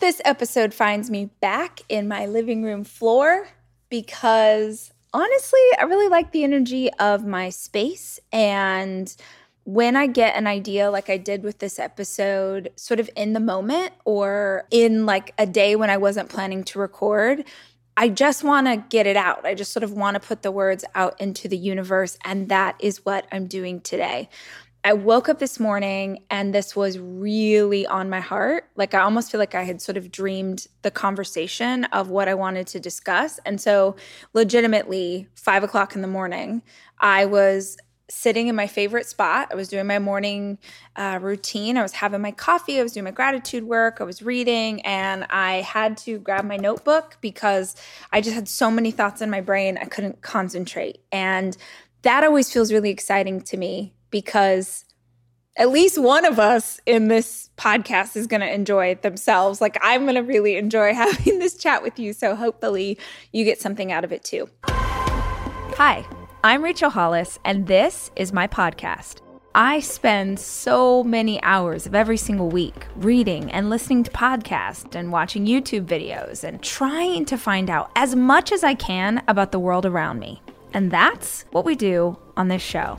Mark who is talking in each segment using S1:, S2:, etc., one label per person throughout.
S1: This episode finds me back in my living room floor because honestly, I really like the energy of my space. And when I get an idea, like I did with this episode, sort of in the moment or in like a day when I wasn't planning to record, I just want to get it out. I just sort of want to put the words out into the universe. And that is what I'm doing today. I woke up this morning and this was really on my heart. Like, I almost feel like I had sort of dreamed the conversation of what I wanted to discuss. And so, legitimately, five o'clock in the morning, I was sitting in my favorite spot. I was doing my morning uh, routine. I was having my coffee. I was doing my gratitude work. I was reading, and I had to grab my notebook because I just had so many thoughts in my brain. I couldn't concentrate. And that always feels really exciting to me because at least one of us in this podcast is going to enjoy themselves. Like I'm going to really enjoy having this chat with you. So hopefully you get something out of it too. Hi, I'm Rachel Hollis, and this is my podcast. I spend so many hours of every single week reading and listening to podcasts and watching YouTube videos and trying to find out as much as I can about the world around me. And that's what we do on this show.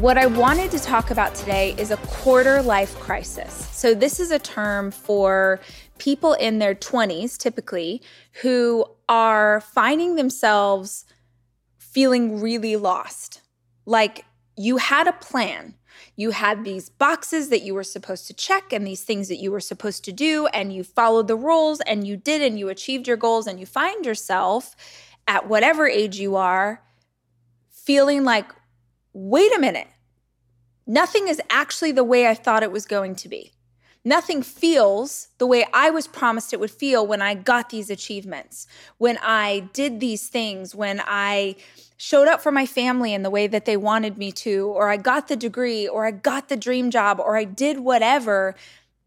S1: What I wanted to talk about today is a quarter life crisis. So, this is a term for people in their 20s, typically, who are finding themselves feeling really lost. Like you had a plan, you had these boxes that you were supposed to check and these things that you were supposed to do, and you followed the rules and you did, and you achieved your goals, and you find yourself at whatever age you are feeling like, wait a minute, nothing is actually the way I thought it was going to be. Nothing feels the way I was promised it would feel when I got these achievements, when I did these things, when I showed up for my family in the way that they wanted me to, or I got the degree, or I got the dream job, or I did whatever,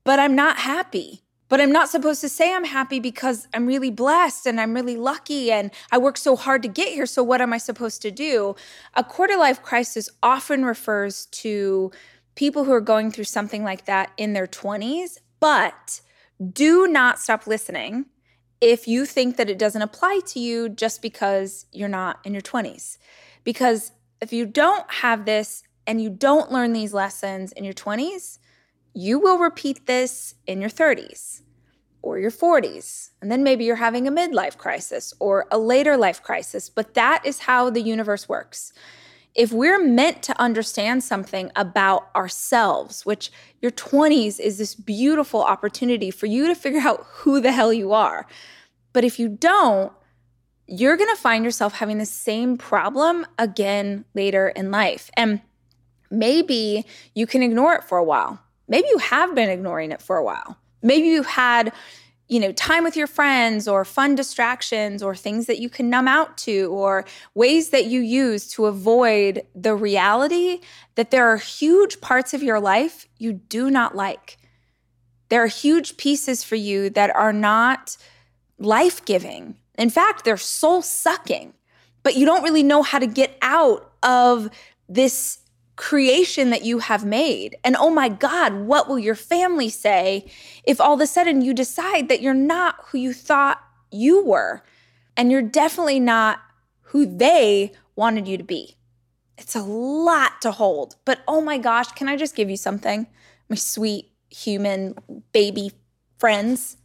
S1: but I'm not happy. But I'm not supposed to say I'm happy because I'm really blessed and I'm really lucky and I worked so hard to get here. So, what am I supposed to do? A quarter life crisis often refers to people who are going through something like that in their 20s, but do not stop listening if you think that it doesn't apply to you just because you're not in your 20s. Because if you don't have this and you don't learn these lessons in your 20s, you will repeat this in your 30s or your 40s. And then maybe you're having a midlife crisis or a later life crisis. But that is how the universe works. If we're meant to understand something about ourselves, which your 20s is this beautiful opportunity for you to figure out who the hell you are. But if you don't, you're going to find yourself having the same problem again later in life. And maybe you can ignore it for a while. Maybe you have been ignoring it for a while. Maybe you've had, you know, time with your friends or fun distractions or things that you can numb out to or ways that you use to avoid the reality that there are huge parts of your life you do not like. There are huge pieces for you that are not life giving. In fact, they're soul sucking, but you don't really know how to get out of this creation that you have made. And oh my God, what will your family say if all of a sudden you decide that you're not who you thought you were? And you're definitely not who they wanted you to be. It's a lot to hold. But oh my gosh, can I just give you something? My sweet human baby friends.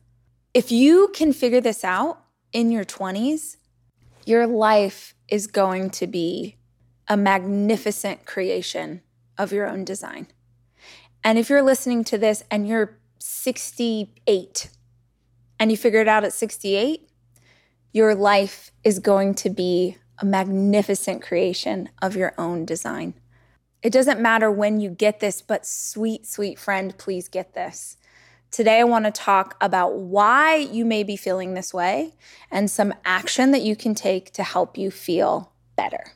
S1: If you can figure this out in your 20s, your life is going to be a magnificent creation of your own design. And if you're listening to this and you're 68 and you figure it out at 68, your life is going to be a magnificent creation of your own design. It doesn't matter when you get this, but sweet, sweet friend, please get this. Today, I want to talk about why you may be feeling this way and some action that you can take to help you feel better.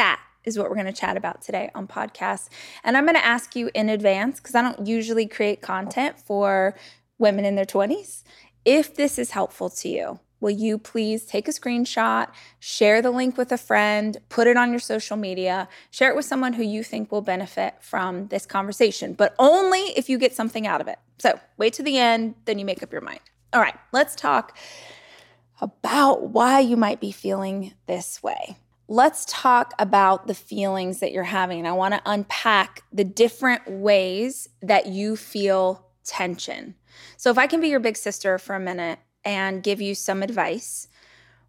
S1: That is what we're going to chat about today on podcast. And I'm going to ask you in advance because I don't usually create content for women in their 20s. If this is helpful to you, will you please take a screenshot, share the link with a friend, put it on your social media, share it with someone who you think will benefit from this conversation, but only if you get something out of it. So wait to the end, then you make up your mind. All right, let's talk about why you might be feeling this way. Let's talk about the feelings that you're having. I want to unpack the different ways that you feel tension. So, if I can be your big sister for a minute and give you some advice.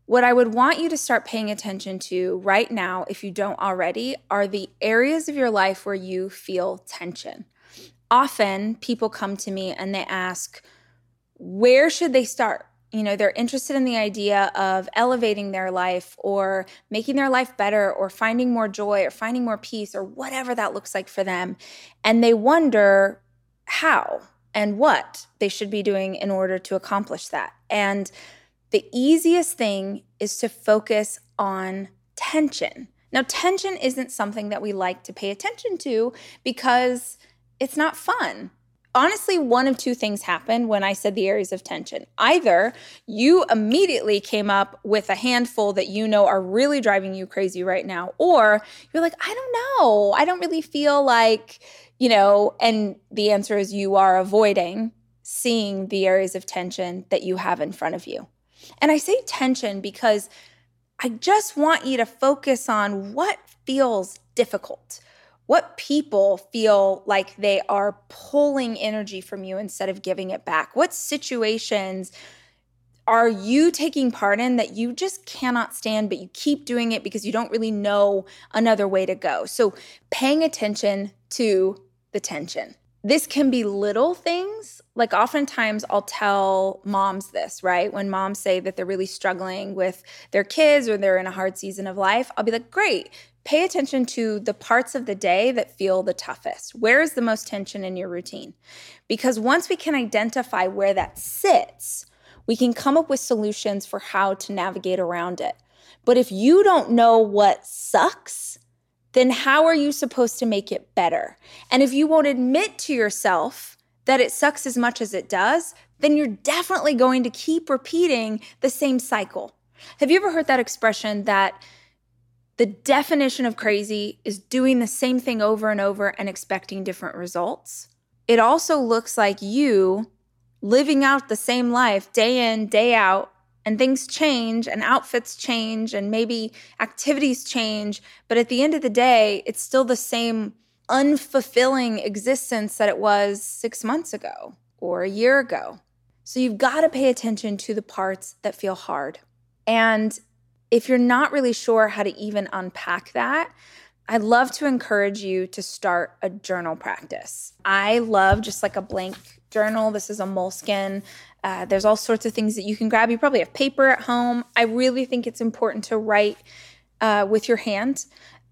S1: What I would want you to start paying attention to right now, if you don't already, are the areas of your life where you feel tension. Often people come to me and they ask, where should they start? You know, they're interested in the idea of elevating their life or making their life better or finding more joy or finding more peace or whatever that looks like for them. And they wonder how and what they should be doing in order to accomplish that. And the easiest thing is to focus on tension. Now, tension isn't something that we like to pay attention to because it's not fun. Honestly, one of two things happened when I said the areas of tension. Either you immediately came up with a handful that you know are really driving you crazy right now, or you're like, I don't know. I don't really feel like, you know, and the answer is you are avoiding seeing the areas of tension that you have in front of you. And I say tension because I just want you to focus on what feels difficult, what people feel like they are pulling energy from you instead of giving it back, what situations are you taking part in that you just cannot stand, but you keep doing it because you don't really know another way to go? So, paying attention to the tension. This can be little things. Like oftentimes I'll tell moms this, right? When moms say that they're really struggling with their kids or they're in a hard season of life, I'll be like, great, pay attention to the parts of the day that feel the toughest. Where is the most tension in your routine? Because once we can identify where that sits, we can come up with solutions for how to navigate around it. But if you don't know what sucks, then how are you supposed to make it better? And if you won't admit to yourself that it sucks as much as it does, then you're definitely going to keep repeating the same cycle. Have you ever heard that expression that the definition of crazy is doing the same thing over and over and expecting different results? It also looks like you living out the same life day in, day out, and things change and outfits change and maybe activities change but at the end of the day it's still the same unfulfilling existence that it was 6 months ago or a year ago so you've got to pay attention to the parts that feel hard and if you're not really sure how to even unpack that I'd love to encourage you to start a journal practice. I love just like a blank journal. This is a Moleskine. uh, there's all sorts of things that you can grab. You probably have paper at home. I really think it's important to write uh, with your hand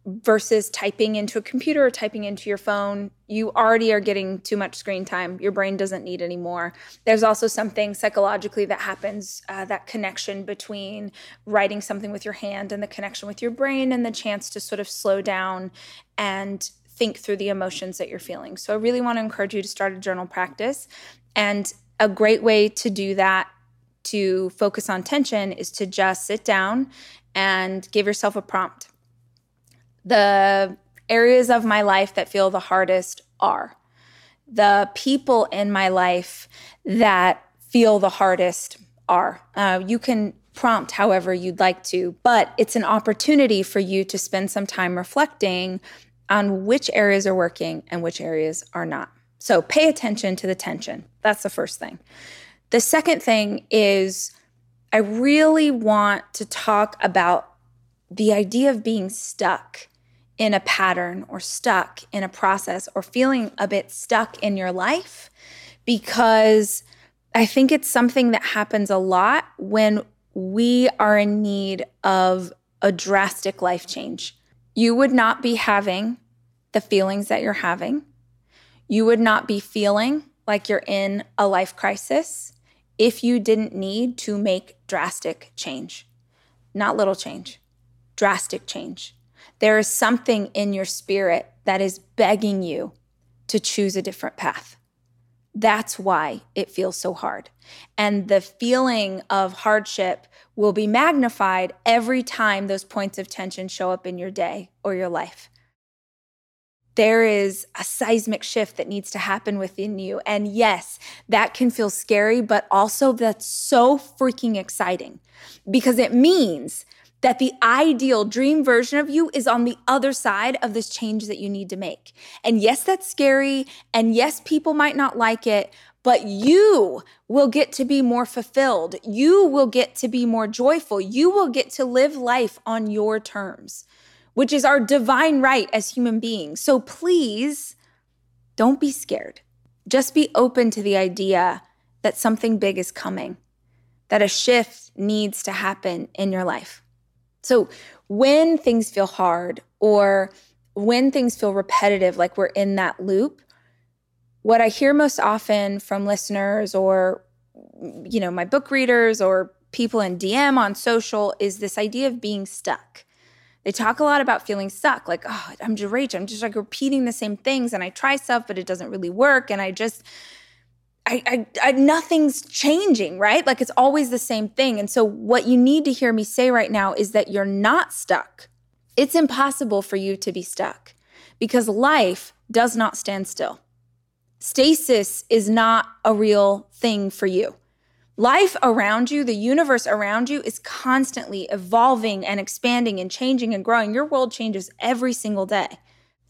S1: versus typing into a computer or typing into your phone. You already are getting too much screen time. Your brain doesn't need any more. There's also something psychologically that happens uh, that connection between writing something with your hand and the connection with your brain and the chance to sort of slow down and think through the emotions that you're feeling. So I really want to encourage you to start a journal practice. And a great way to do that to focus on tension is to just sit down and give yourself a prompt. The areas of my life that feel the hardest are the people in my life that feel the hardest are. Uh, you can prompt however you'd like to, but it's an opportunity for you to spend some time reflecting on which areas are working and which areas are not. So pay attention to the tension. That's the first thing. The second thing is I really want to talk about the idea of being stuck in a pattern or stuck in a process or feeling a bit stuck in your life because I think it's something that happens a lot when we are in need of a drastic life change. You would not be having the feelings that you're having. You would not be feeling like you're in a life crisis if you didn't need to make drastic change. Not little change, drastic change. There is something in your spirit that is begging you to choose a different path. That's why it feels so hard. And the feeling of hardship will be magnified every time those points of tension show up in your day or your life. There is a seismic shift that needs to happen within you. And yes, that can feel scary, but also that's so freaking exciting because it means that the ideal dream version of you is on the other side of this change that you need to make. And yes, that's scary. And yes, people might not like it, but you will get to be more fulfilled. You will get to be more joyful. You will get to live life on your terms, which is our divine right as human beings. So please don't be scared. Just be open to the idea that something big is coming, that a shift needs to happen in your life. So when things feel hard or when things feel repetitive, like we're in that loop, what I hear most often from listeners or, you know, my book readers or people in DM on social is this idea of being stuck. They talk a lot about feeling stuck, like, oh, I'm just rage. I'm just like repeating the same things and I try stuff, but it doesn't really work. And I just, I, I, I, nothing's changing, right? Like it's always the same thing. And so, what you need to hear me say right now is that you're not stuck. It's impossible for you to be stuck because life does not stand still. Stasis is not a real thing for you. Life around you, the universe around you, is constantly evolving and expanding and changing and growing. Your world changes every single day.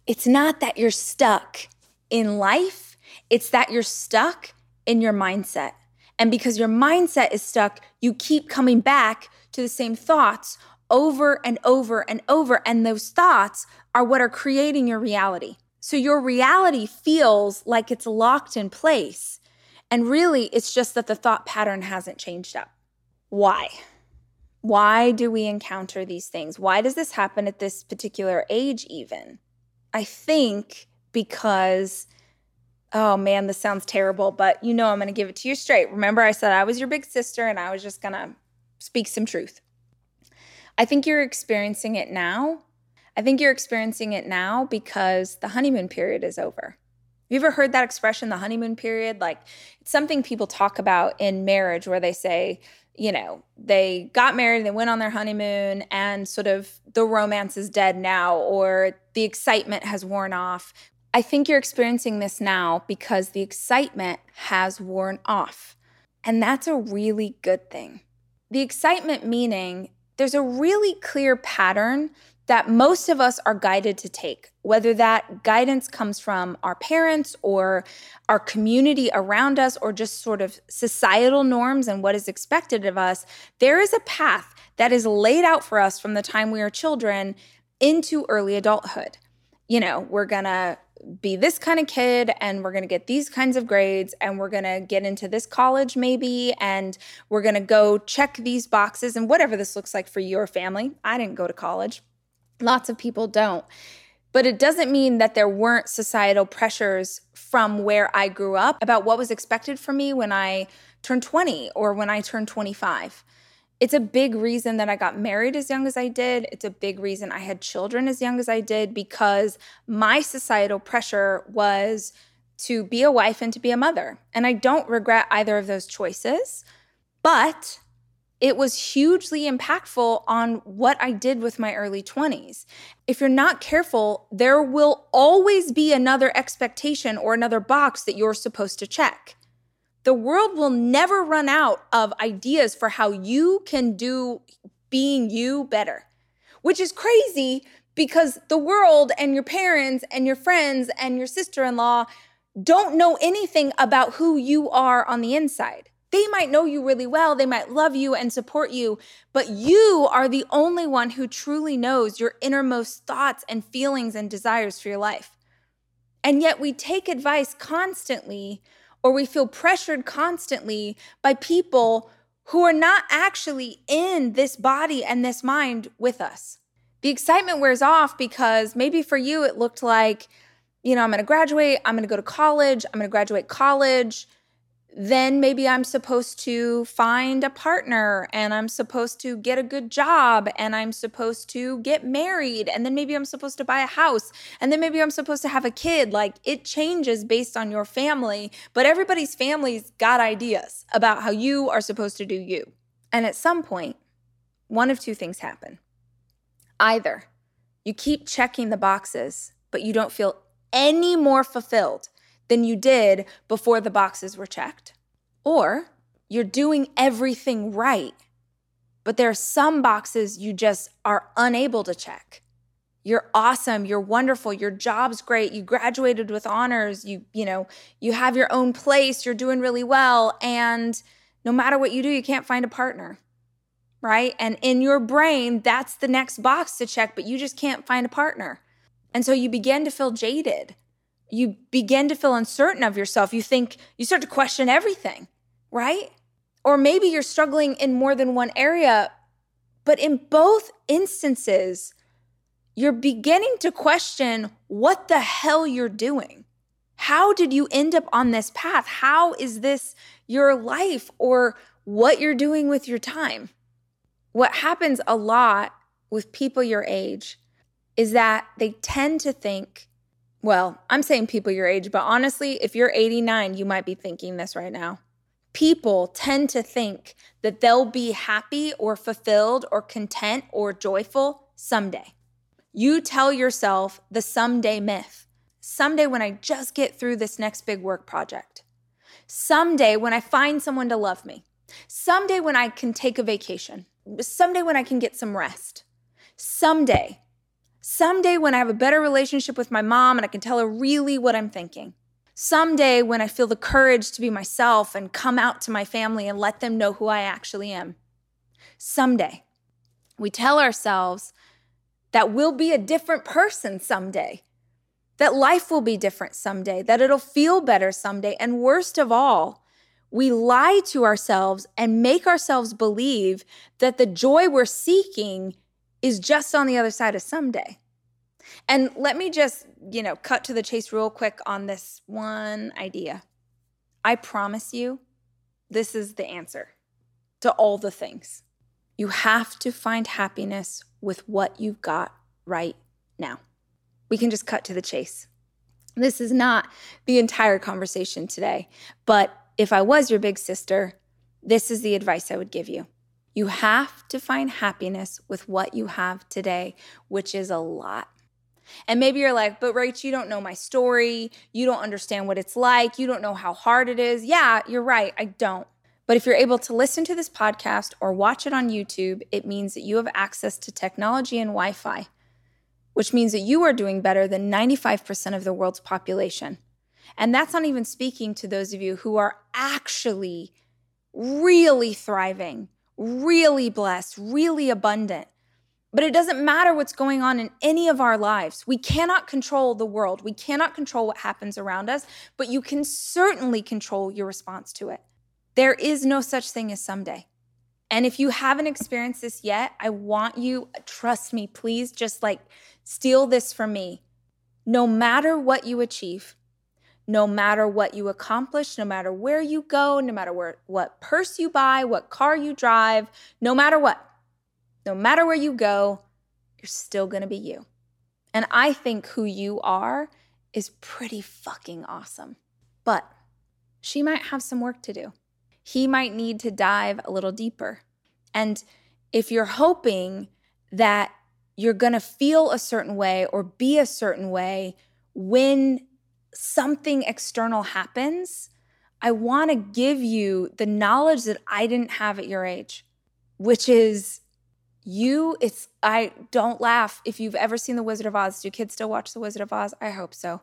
S1: It's not that you're stuck in life, it's that you're stuck in your mindset. And because your mindset is stuck, you keep coming back to the same thoughts over and over and over. And those thoughts are what are creating your reality. So your reality feels like it's locked in place. And really, it's just that the thought pattern hasn't changed up. Why? Why do we encounter these things? Why does this happen at this particular age, even? I think because oh man, this sounds terrible, but you know I'm going to give it to you straight. Remember, I said I was your big sister and I was just going to speak some truth. I think you're experiencing it now. I think you're experiencing it now because the honeymoon period is over. Have you ever heard that expression, the honeymoon period? Like it's something people talk about in marriage where they say, you know, they got married, they went on their honeymoon, and sort of the romance is dead now, or the excitement has worn off. I think you're experiencing this now because the excitement has worn off. And that's a really good thing. The excitement meaning there's a really clear pattern that most of us are guided to take, whether that guidance comes from our parents or our community around us or just sort of societal norms and what is expected of us. There is a path that is laid out for us from the time we are children into early adulthood. You know, we're gonna be this kind of kid and we're going to get these kinds of grades and we're going to get into this college maybe and we're going to go check these boxes and whatever this looks like for your family. I didn't go to college. Lots of people don't. But it doesn't mean that there weren't societal pressures from where I grew up about what was expected from me when I turned 20 or when I turned 25 it's a big reason that I got married as young as I did. It's a big reason I had children as young as I did because my societal pressure was to be a wife and to be a mother. And I don't regret either of those choices, but it was hugely impactful on what I did with my early 20s. If you're not careful, there will always be another expectation or another box that you're supposed to check the world will never run out of ideas for how you can do being you better, which is crazy because the world and your parents and your friends and your sister in law don't know anything about who you are on the inside. They might know you really well, they might love you and support you, but you are the only one who truly knows your innermost thoughts and feelings and desires for your life. And yet we take advice constantly or we feel pressured constantly by people who are not actually in this body and this mind with us. The excitement wears off because maybe for you it looked like, you know, I'm going to graduate, I'm going to go to college, I'm going to graduate college then maybe I'm supposed to find a partner and I'm supposed to get a good job and I'm supposed to get married and then maybe I'm supposed to buy a house and then maybe I'm supposed to have a kid. Like it changes based on your family, but everybody's family's got ideas about how you are supposed to do you. And at some point, one of two things happen. Either you keep checking the boxes, but you don't feel any more fulfilled than you did before the boxes were checked. Or you're doing everything right, but there are some boxes you just are unable to check. You're awesome, you're wonderful, your job's great, you graduated with honors, you you know, you have your own place, you're doing really well and no matter what you do, you can't find a partner. Right? And in your brain, that's the next box to check, but you just can't find a partner. And so you begin to feel jaded you begin to feel uncertain of yourself. You think you start to question everything, right? Or maybe you're struggling in more than one area, but in both instances, you're beginning to question what the hell you're doing. How did you end up on this path? How is this your life or what you're doing with your time? What happens a lot with people your age is that they tend to think well, I'm saying people your age, but honestly, if you're 89, you might be thinking this right now. People tend to think that they'll be happy or fulfilled or content or joyful someday. You tell yourself the someday myth. Someday, when I just get through this next big work project. Someday, when I find someone to love me. Someday, when I can take a vacation. Someday, when I can get some rest. Someday, Someday, when I have a better relationship with my mom and I can tell her really what I'm thinking. Someday, when I feel the courage to be myself and come out to my family and let them know who I actually am. Someday, we tell ourselves that we'll be a different person someday, that life will be different someday, that it'll feel better someday. And worst of all, we lie to ourselves and make ourselves believe that the joy we're seeking is just on the other side of someday. And let me just, you know, cut to the chase real quick on this one idea. I promise you, this is the answer to all the things. You have to find happiness with what you've got right now. We can just cut to the chase. This is not the entire conversation today, but if I was your big sister, this is the advice I would give you. You have to find happiness with what you have today, which is a lot. And maybe you're like, but Rach, you don't know my story. You don't understand what it's like. You don't know how hard it is. Yeah, you're right. I don't. But if you're able to listen to this podcast or watch it on YouTube, it means that you have access to technology and Wi Fi, which means that you are doing better than 95% of the world's population. And that's not even speaking to those of you who are actually really thriving really blessed, really abundant. But it doesn't matter what's going on in any of our lives. We cannot control the world. We cannot control what happens around us, but you can certainly control your response to it. There is no such thing as someday. And if you haven't experienced this yet, I want you, trust me, please just like steal this from me. No matter what you achieve, no matter what you accomplish, no matter where you go, no matter where, what purse you buy, what car you drive, no matter what, no matter where you go, you're still gonna be you. And I think who you are is pretty fucking awesome. But she might have some work to do. He might need to dive a little deeper. And if you're hoping that you're gonna feel a certain way or be a certain way when something external happens, I want to give you the knowledge that I didn't have at your age, which is you it's I don't laugh if you've ever seen The Wizard of Oz. Do kids still watch The Wizard of Oz? I hope so.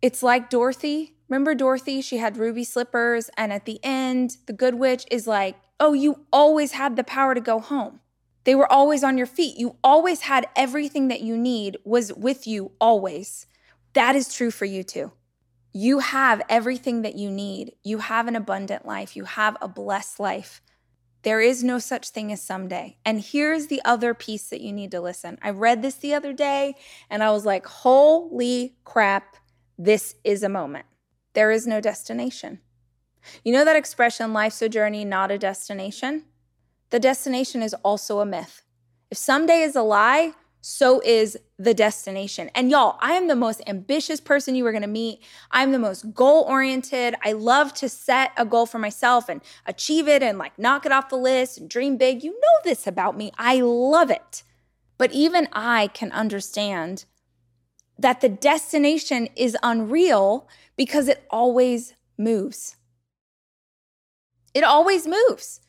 S1: It's like Dorothy. Remember Dorothy? She had ruby slippers and at the end, the good witch is like, "Oh, you always had the power to go home." They were always on your feet. You always had everything that you need was with you always. That is true for you too. You have everything that you need. You have an abundant life. You have a blessed life. There is no such thing as someday. And here's the other piece that you need to listen. I read this the other day and I was like, holy crap, this is a moment. There is no destination. You know that expression, life's a journey, not a destination? The destination is also a myth. If someday is a lie, so is the destination. And y'all, I am the most ambitious person you are going to meet. I'm the most goal oriented. I love to set a goal for myself and achieve it and like knock it off the list and dream big. You know this about me. I love it. But even I can understand that the destination is unreal because it always moves. It always moves.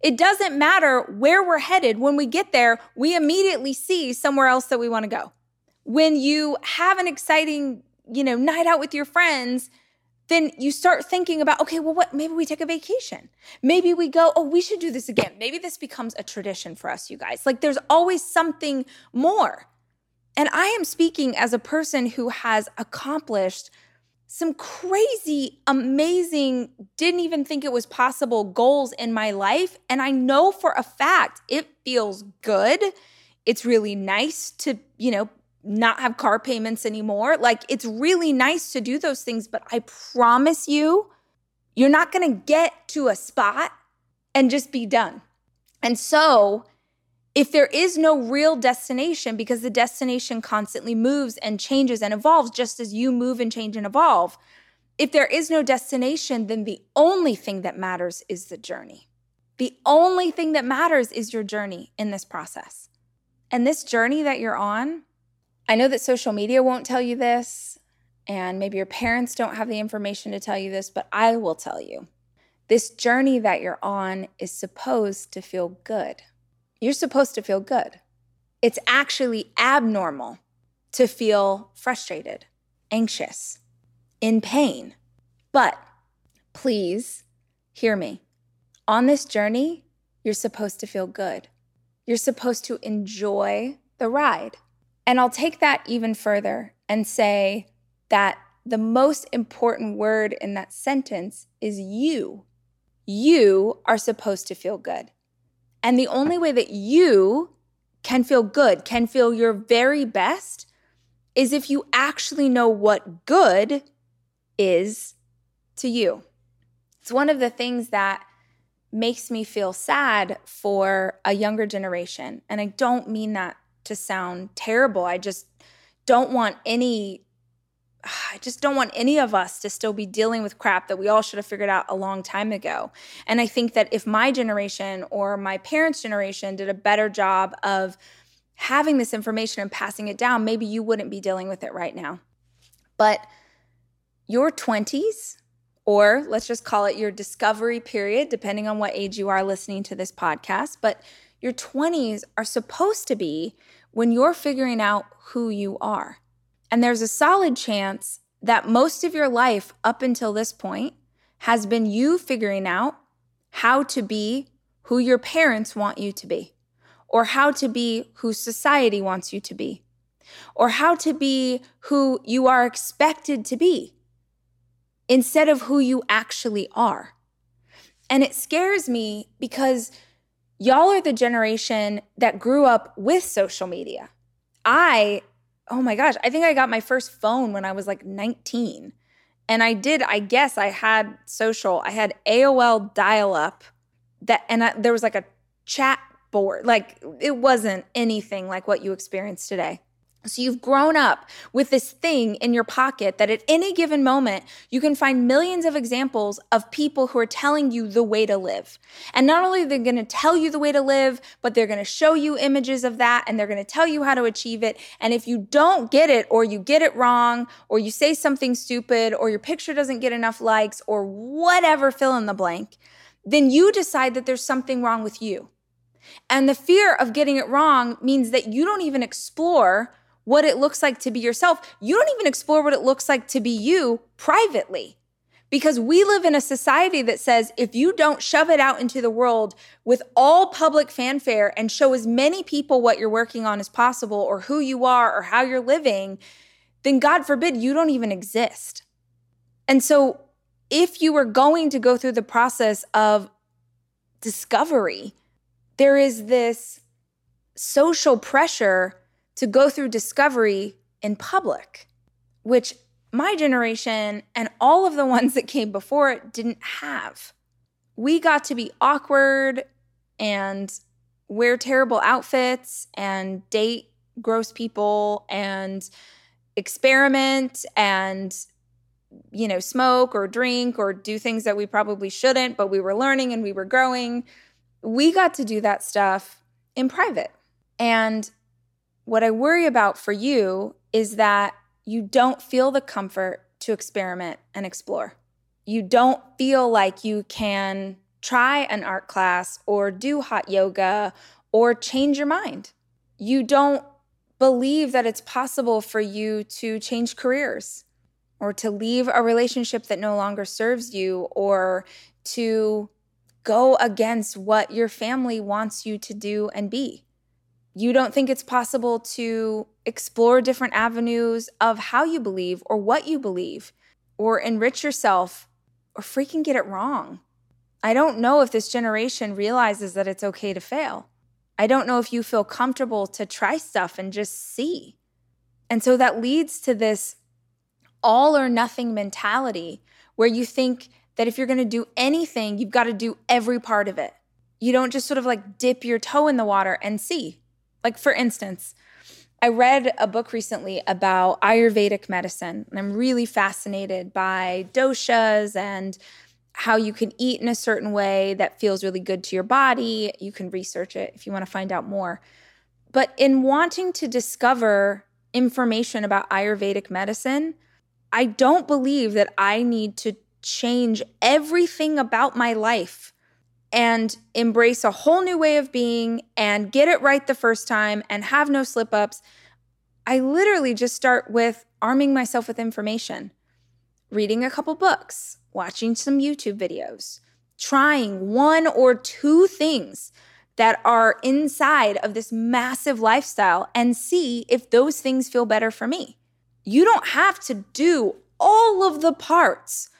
S1: It doesn't matter where we're headed. When we get there, we immediately see somewhere else that we want to go. When you have an exciting, you know, night out with your friends, then you start thinking about, okay, well, what? Maybe we take a vacation. Maybe we go, oh, we should do this again. Maybe this becomes a tradition for us, you guys. Like there's always something more. And I am speaking as a person who has accomplished some crazy, amazing, didn't even think it was possible goals in my life. And I know for a fact it feels good. It's really nice to, you know, not have car payments anymore. Like it's really nice to do those things, but I promise you, you're not going to get to a spot and just be done. And so, if there is no real destination, because the destination constantly moves and changes and evolves just as you move and change and evolve, if there is no destination, then the only thing that matters is the journey. The only thing that matters is your journey in this process. And this journey that you're on, I know that social media won't tell you this, and maybe your parents don't have the information to tell you this, but I will tell you. This journey that you're on is supposed to feel good. You're supposed to feel good. It's actually abnormal to feel frustrated, anxious, in pain. But please hear me. On this journey, you're supposed to feel good. You're supposed to enjoy the ride. And I'll take that even further and say that the most important word in that sentence is you. You are supposed to feel good. And the only way that you can feel good, can feel your very best, is if you actually know what good is to you. It's one of the things that makes me feel sad for a younger generation. And I don't mean that to sound terrible. I just don't want any I just don't want any of us to still be dealing with crap that we all should have figured out a long time ago. And I think that if my generation or my parents' generation did a better job of having this information and passing it down, maybe you wouldn't be dealing with it right now. But your 20s, or let's just call it your discovery period, depending on what age you are listening to this podcast, but your 20s are supposed to be when you're figuring out who you are. And there's a solid chance that most of your life up until this point has been you figuring out how to be who your parents want you to be, or how to be who society wants you to be, or how to be who you are expected to be instead of who you actually are. And it scares me because y'all are the generation that grew up with social media. I oh my gosh, I think I got my first phone when I was like 19. And I did, I guess I had social, I had AOL dial up that, and I, there was like a chat board. Like it wasn't anything like what you experience today. So you've grown up with this thing in your pocket that at any given moment, you can find millions of examples of people who are telling you the way to live. And not only are they going to tell you the way to live, but they're going to show you images of that and they're going to tell you how to achieve it. And if you don't get it or you get it wrong or you say something stupid or your picture doesn't get enough likes or whatever, fill in the blank, then you decide that there's something wrong with you. And the fear of getting it wrong means that you don't even explore what it looks like to be yourself. You don't even explore what it looks like to be you privately. Because we live in a society that says if you don't shove it out into the world with all public fanfare and show as many people what you're working on as possible or who you are or how you're living, then God forbid you don't even exist. And so if you were going to go through the process of discovery. There is this social pressure to go through discovery in public, which my generation and all of the ones that came before it didn't have. We got to be awkward and wear terrible outfits and date gross people and experiment and you know smoke or drink or do things that we probably shouldn't but we were learning and we were growing we got to do that stuff in private and what i worry about for you is that you don't feel the comfort to experiment and explore you don't feel like you can try an art class or do hot yoga or change your mind you don't believe that it's possible for you to change careers or to leave a relationship that no longer serves you or to go against what your family wants you to do and be. You don't think it's possible to explore different avenues of how you believe or what you believe or enrich yourself or freaking get it wrong. I don't know if this generation realizes that it's okay to fail. I don't know if you feel comfortable to try stuff and just see. And so that leads to this all or nothing mentality where you think that if you're going to do anything, you've got to do every part of it. You don't just sort of like dip your toe in the water and see. Like, for instance, I read a book recently about Ayurvedic medicine, and I'm really fascinated by doshas and how you can eat in a certain way that feels really good to your body. You can research it if you want to find out more. But in wanting to discover information about Ayurvedic medicine, I don't believe that I need to change everything about my life and embrace a whole new way of being and get it right the first time and have no slip ups. I literally just start with arming myself with information, reading a couple books, watching some YouTube videos, trying one or two things that are inside of this massive lifestyle and see if those things feel better for me. You don't have to do all of the parts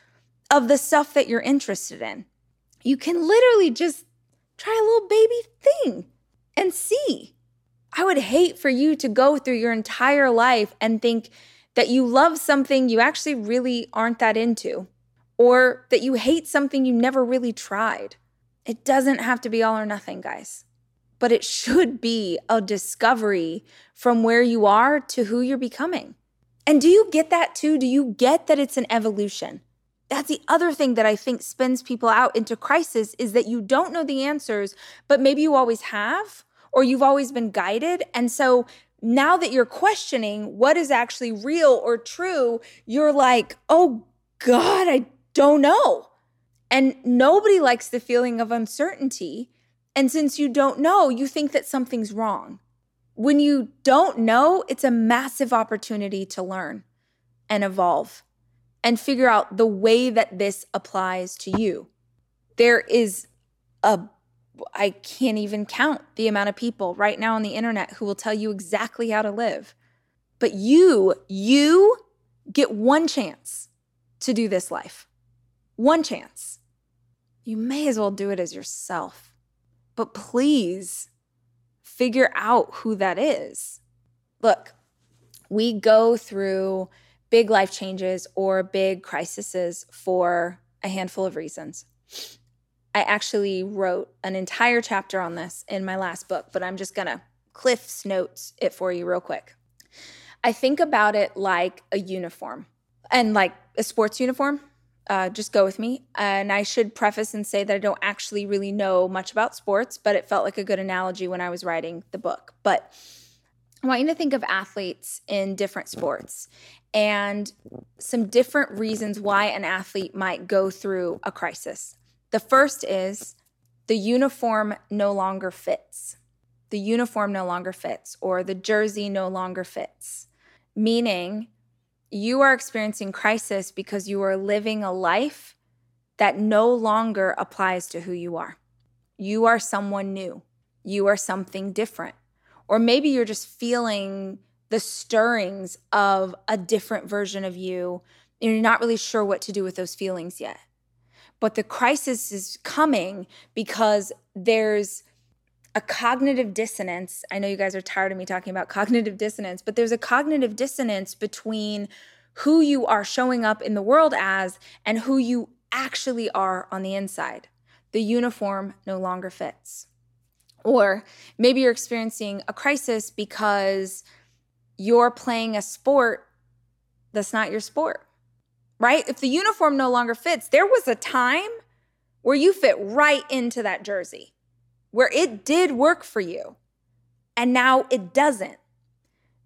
S1: of the stuff that you're interested in. You can literally just try a little baby thing and see. I would hate for you to go through your entire life and think that you love something you actually really aren't that into or that you hate something you never really tried. It doesn't have to be all or nothing, guys, but it should be a discovery from where you are to who you're becoming. And do you get that too? Do you get that it's an evolution? That's the other thing that I think spins people out into crisis is that you don't know the answers, but maybe you always have, or you've always been guided. And so now that you're questioning what is actually real or true, you're like, oh God, I don't know. And nobody likes the feeling of uncertainty. And since you don't know, you think that something's wrong. When you don't know, it's a massive opportunity to learn and evolve and figure out the way that this applies to you. There is a I can't even count the amount of people right now on the internet who will tell you exactly how to live. But you, you get one chance to do this life. One chance. You may as well do it as yourself. But please figure out who that is. Look, we go through big life changes or big crises for a handful of reasons. I actually wrote an entire chapter on this in my last book, but I'm just going to Cliff's notes it for you real quick. I think about it like a uniform and like a sports uniform uh, just go with me. And I should preface and say that I don't actually really know much about sports, but it felt like a good analogy when I was writing the book. But I want you to think of athletes in different sports and some different reasons why an athlete might go through a crisis. The first is the uniform no longer fits. The uniform no longer fits, or the jersey no longer fits, meaning you are experiencing crisis because you are living a life that no longer applies to who you are. You are someone new. You are something different. Or maybe you're just feeling the stirrings of a different version of you. And you're not really sure what to do with those feelings yet. but the crisis is coming because there's a cognitive dissonance. I know you guys are tired of me talking about cognitive dissonance, but there's a cognitive dissonance between who you are showing up in the world as and who you actually are on the inside. The uniform no longer fits. Or maybe you're experiencing a crisis because you're playing a sport that's not your sport, right? If the uniform no longer fits, there was a time where you fit right into that jersey, where it did work for you, and now it doesn't.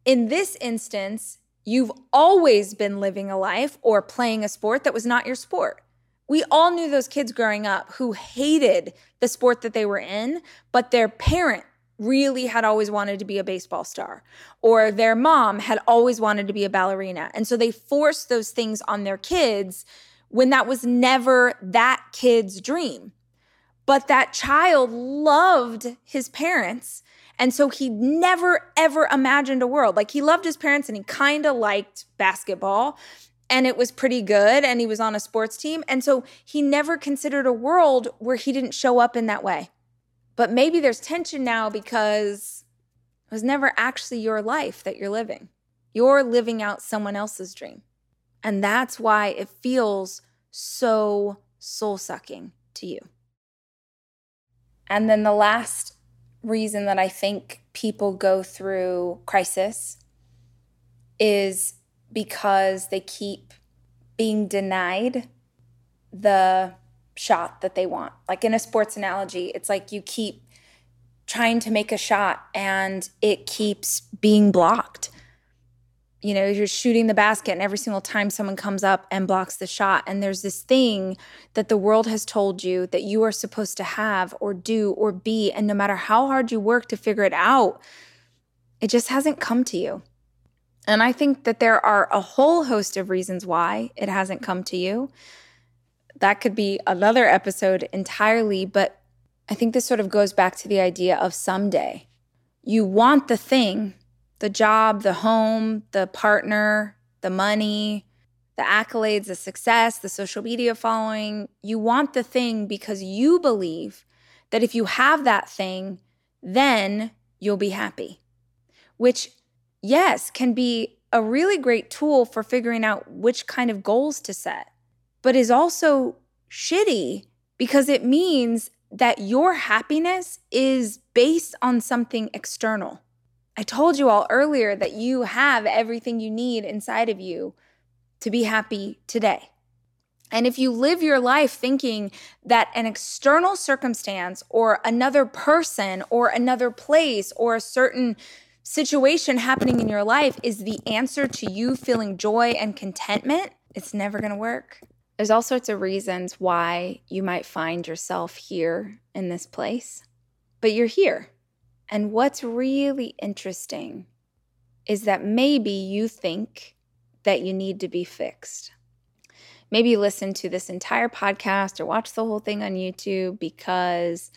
S1: In this instance, you've always been living a life or playing a sport that was not your sport. We all knew those kids growing up who hated the sport that they were in, but their parent really had always wanted to be a baseball star, or their mom had always wanted to be a ballerina. And so they forced those things on their kids when that was never that kid's dream. But that child loved his parents. And so he never, ever imagined a world. Like he loved his parents and he kind of liked basketball and it was pretty good and he was on a sports team. And so he never considered a world where he didn't show up in that way. But maybe there's tension now because it was never actually your life that you're living. You're living out someone else's dream. And that's why it feels so soul sucking to you. And then the last reason that I think people go through crisis is because they keep being denied the shot that they want. Like in a sports analogy, it's like you keep trying to make a shot and it keeps being blocked. You know, you're shooting the basket, and every single time someone comes up and blocks the shot, and there's this thing that the world has told you that you are supposed to have or do or be. And no matter how hard you work to figure it out, it just hasn't come to you. And I think that there are a whole host of reasons why it hasn't come to you that could be another episode entirely, but I think this sort of goes back to the idea of someday. You want the thing, the job, the home, the partner, the money, the accolades, the success, the social media following. You want the thing because you believe that if you have that thing, then you'll be happy, which, yes, can be a really great tool for figuring out which kind of goals to set but is also shitty because it means that your happiness is based on something external. I told you all earlier that you have everything you need inside of you to be happy today. And if you live your life thinking that an external circumstance or another person or another place or a certain situation happening in your life is the answer to you feeling joy and contentment, it's never to work. There's all sorts of reasons why you might find yourself here in this place, but you're here. And what's really interesting is that maybe you think that you need to be fixed. Maybe listen to this entire podcast or watch the whole thing on YouTube because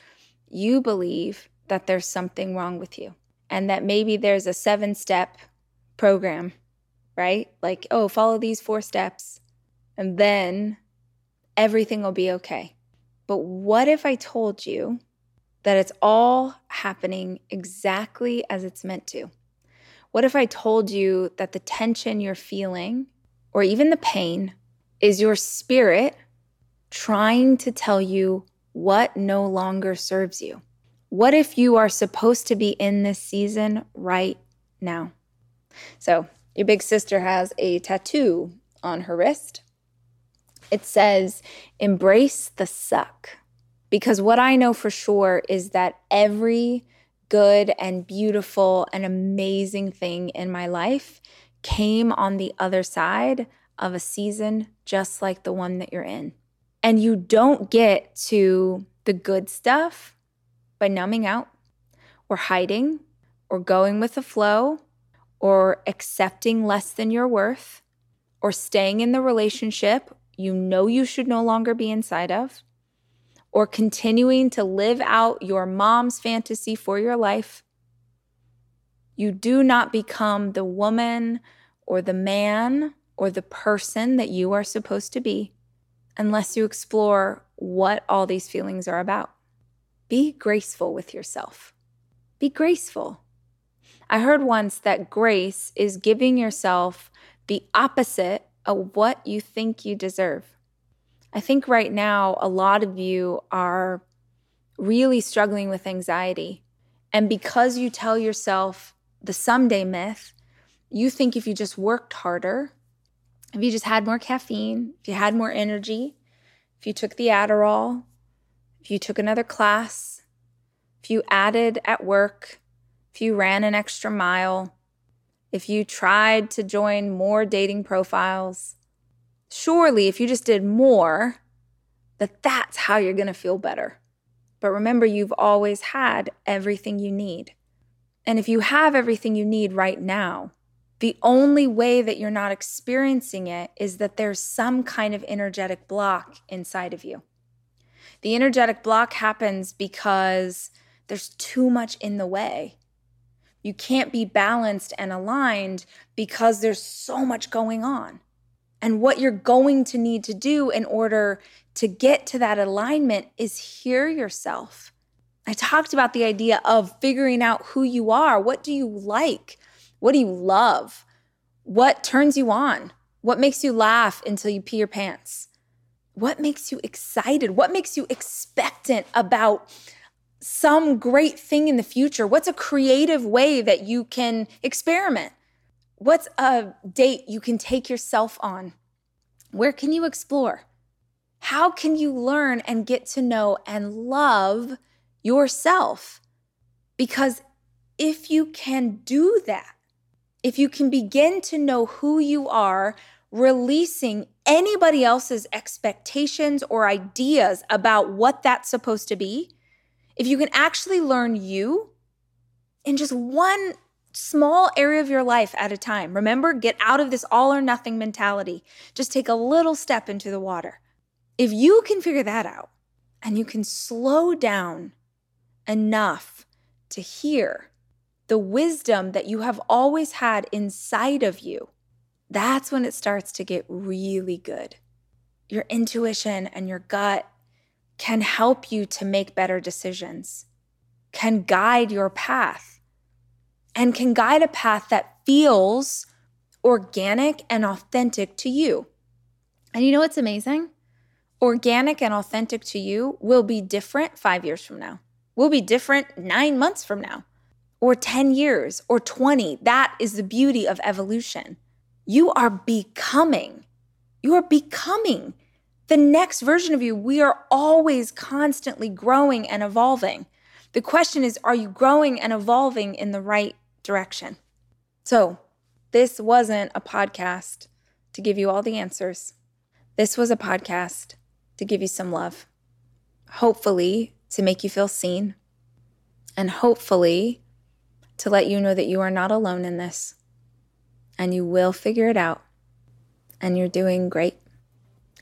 S1: you believe that there's something wrong with you and that maybe there's a seven step program, right? Like, oh, follow these four steps and then everything will be okay. But what if I told you that it's all happening exactly as it's meant to? What if I told you that the tension you're feeling, or even the pain, is your spirit trying to tell you what no longer serves you? What if you are supposed to be in this season right now? So, your big sister has a tattoo on her wrist it says, embrace the suck. Because what I know for sure is that every good and beautiful and amazing thing in my life came on the other side of a season just like the one that you're in. And you don't get to the good stuff by numbing out or hiding or going with the flow or accepting less than your worth or staying in the relationship you know you should no longer be inside of, or continuing to live out your mom's fantasy for your life, you do not become the woman or the man or the person that you are supposed to be unless you explore what all these feelings are about. Be graceful with yourself. Be graceful. I heard once that grace is giving yourself the opposite of what you think you deserve. I think right now, a lot of you are really struggling with anxiety. And because you tell yourself the someday myth, you think if you just worked harder, if you just had more caffeine, if you had more energy, if you took the Adderall, if you took another class, if you added at work, if you ran an extra mile, if you tried to join more dating profiles, surely if you just did more, that that's how you're going to feel better. But remember, you've always had everything you need. And if you have everything you need right now, the only way that you're not experiencing it is that there's some kind of energetic block inside of you. The energetic block happens because there's too much in the way. You can't be balanced and aligned because there's so much going on. And what you're going to need to do in order to get to that alignment is hear yourself. I talked about the idea of figuring out who you are. What do you like? What do you love? What turns you on? What makes you laugh until you pee your pants? What makes you excited? What makes you expectant about some great thing in the future? What's a creative way that you can experiment? What's a date you can take yourself on? Where can you explore? How can you learn and get to know and love yourself? Because if you can do that, if you can begin to know who you are, releasing anybody else's expectations or ideas about what that's supposed to be, if you can actually learn you in just one small area of your life at a time, remember, get out of this all or nothing mentality. Just take a little step into the water. If you can figure that out and you can slow down enough to hear the wisdom that you have always had inside of you, that's when it starts to get really good. Your intuition and your gut can help you to make better decisions, can guide your path, and can guide a path that feels organic and authentic to you. And you know what's amazing? organic and authentic to you will be different five years from now, will be different nine months from now, or 10 years, or 20. That is the beauty of evolution. You are becoming, you are becoming the next version of you. We are always constantly growing and evolving. The question is, are you growing and evolving in the right direction? So, this wasn't a podcast to give you all the answers. This was a podcast to give you some love, hopefully, to make you feel seen, and hopefully, to let you know that you are not alone in this and you will figure it out and you're doing great.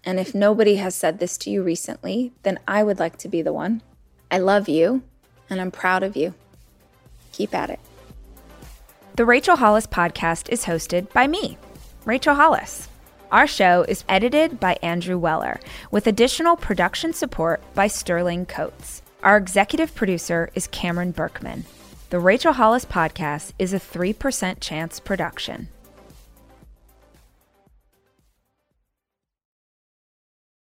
S1: And if nobody has said this to you recently, then I would like to be the one. I love you and I'm proud of you. Keep at it.
S2: The Rachel Hollis podcast is hosted by me, Rachel Hollis. Our show is edited by Andrew Weller, with additional production support by Sterling Coates. Our executive producer is Cameron Berkman. The Rachel Hollis Podcast is a 3% chance production.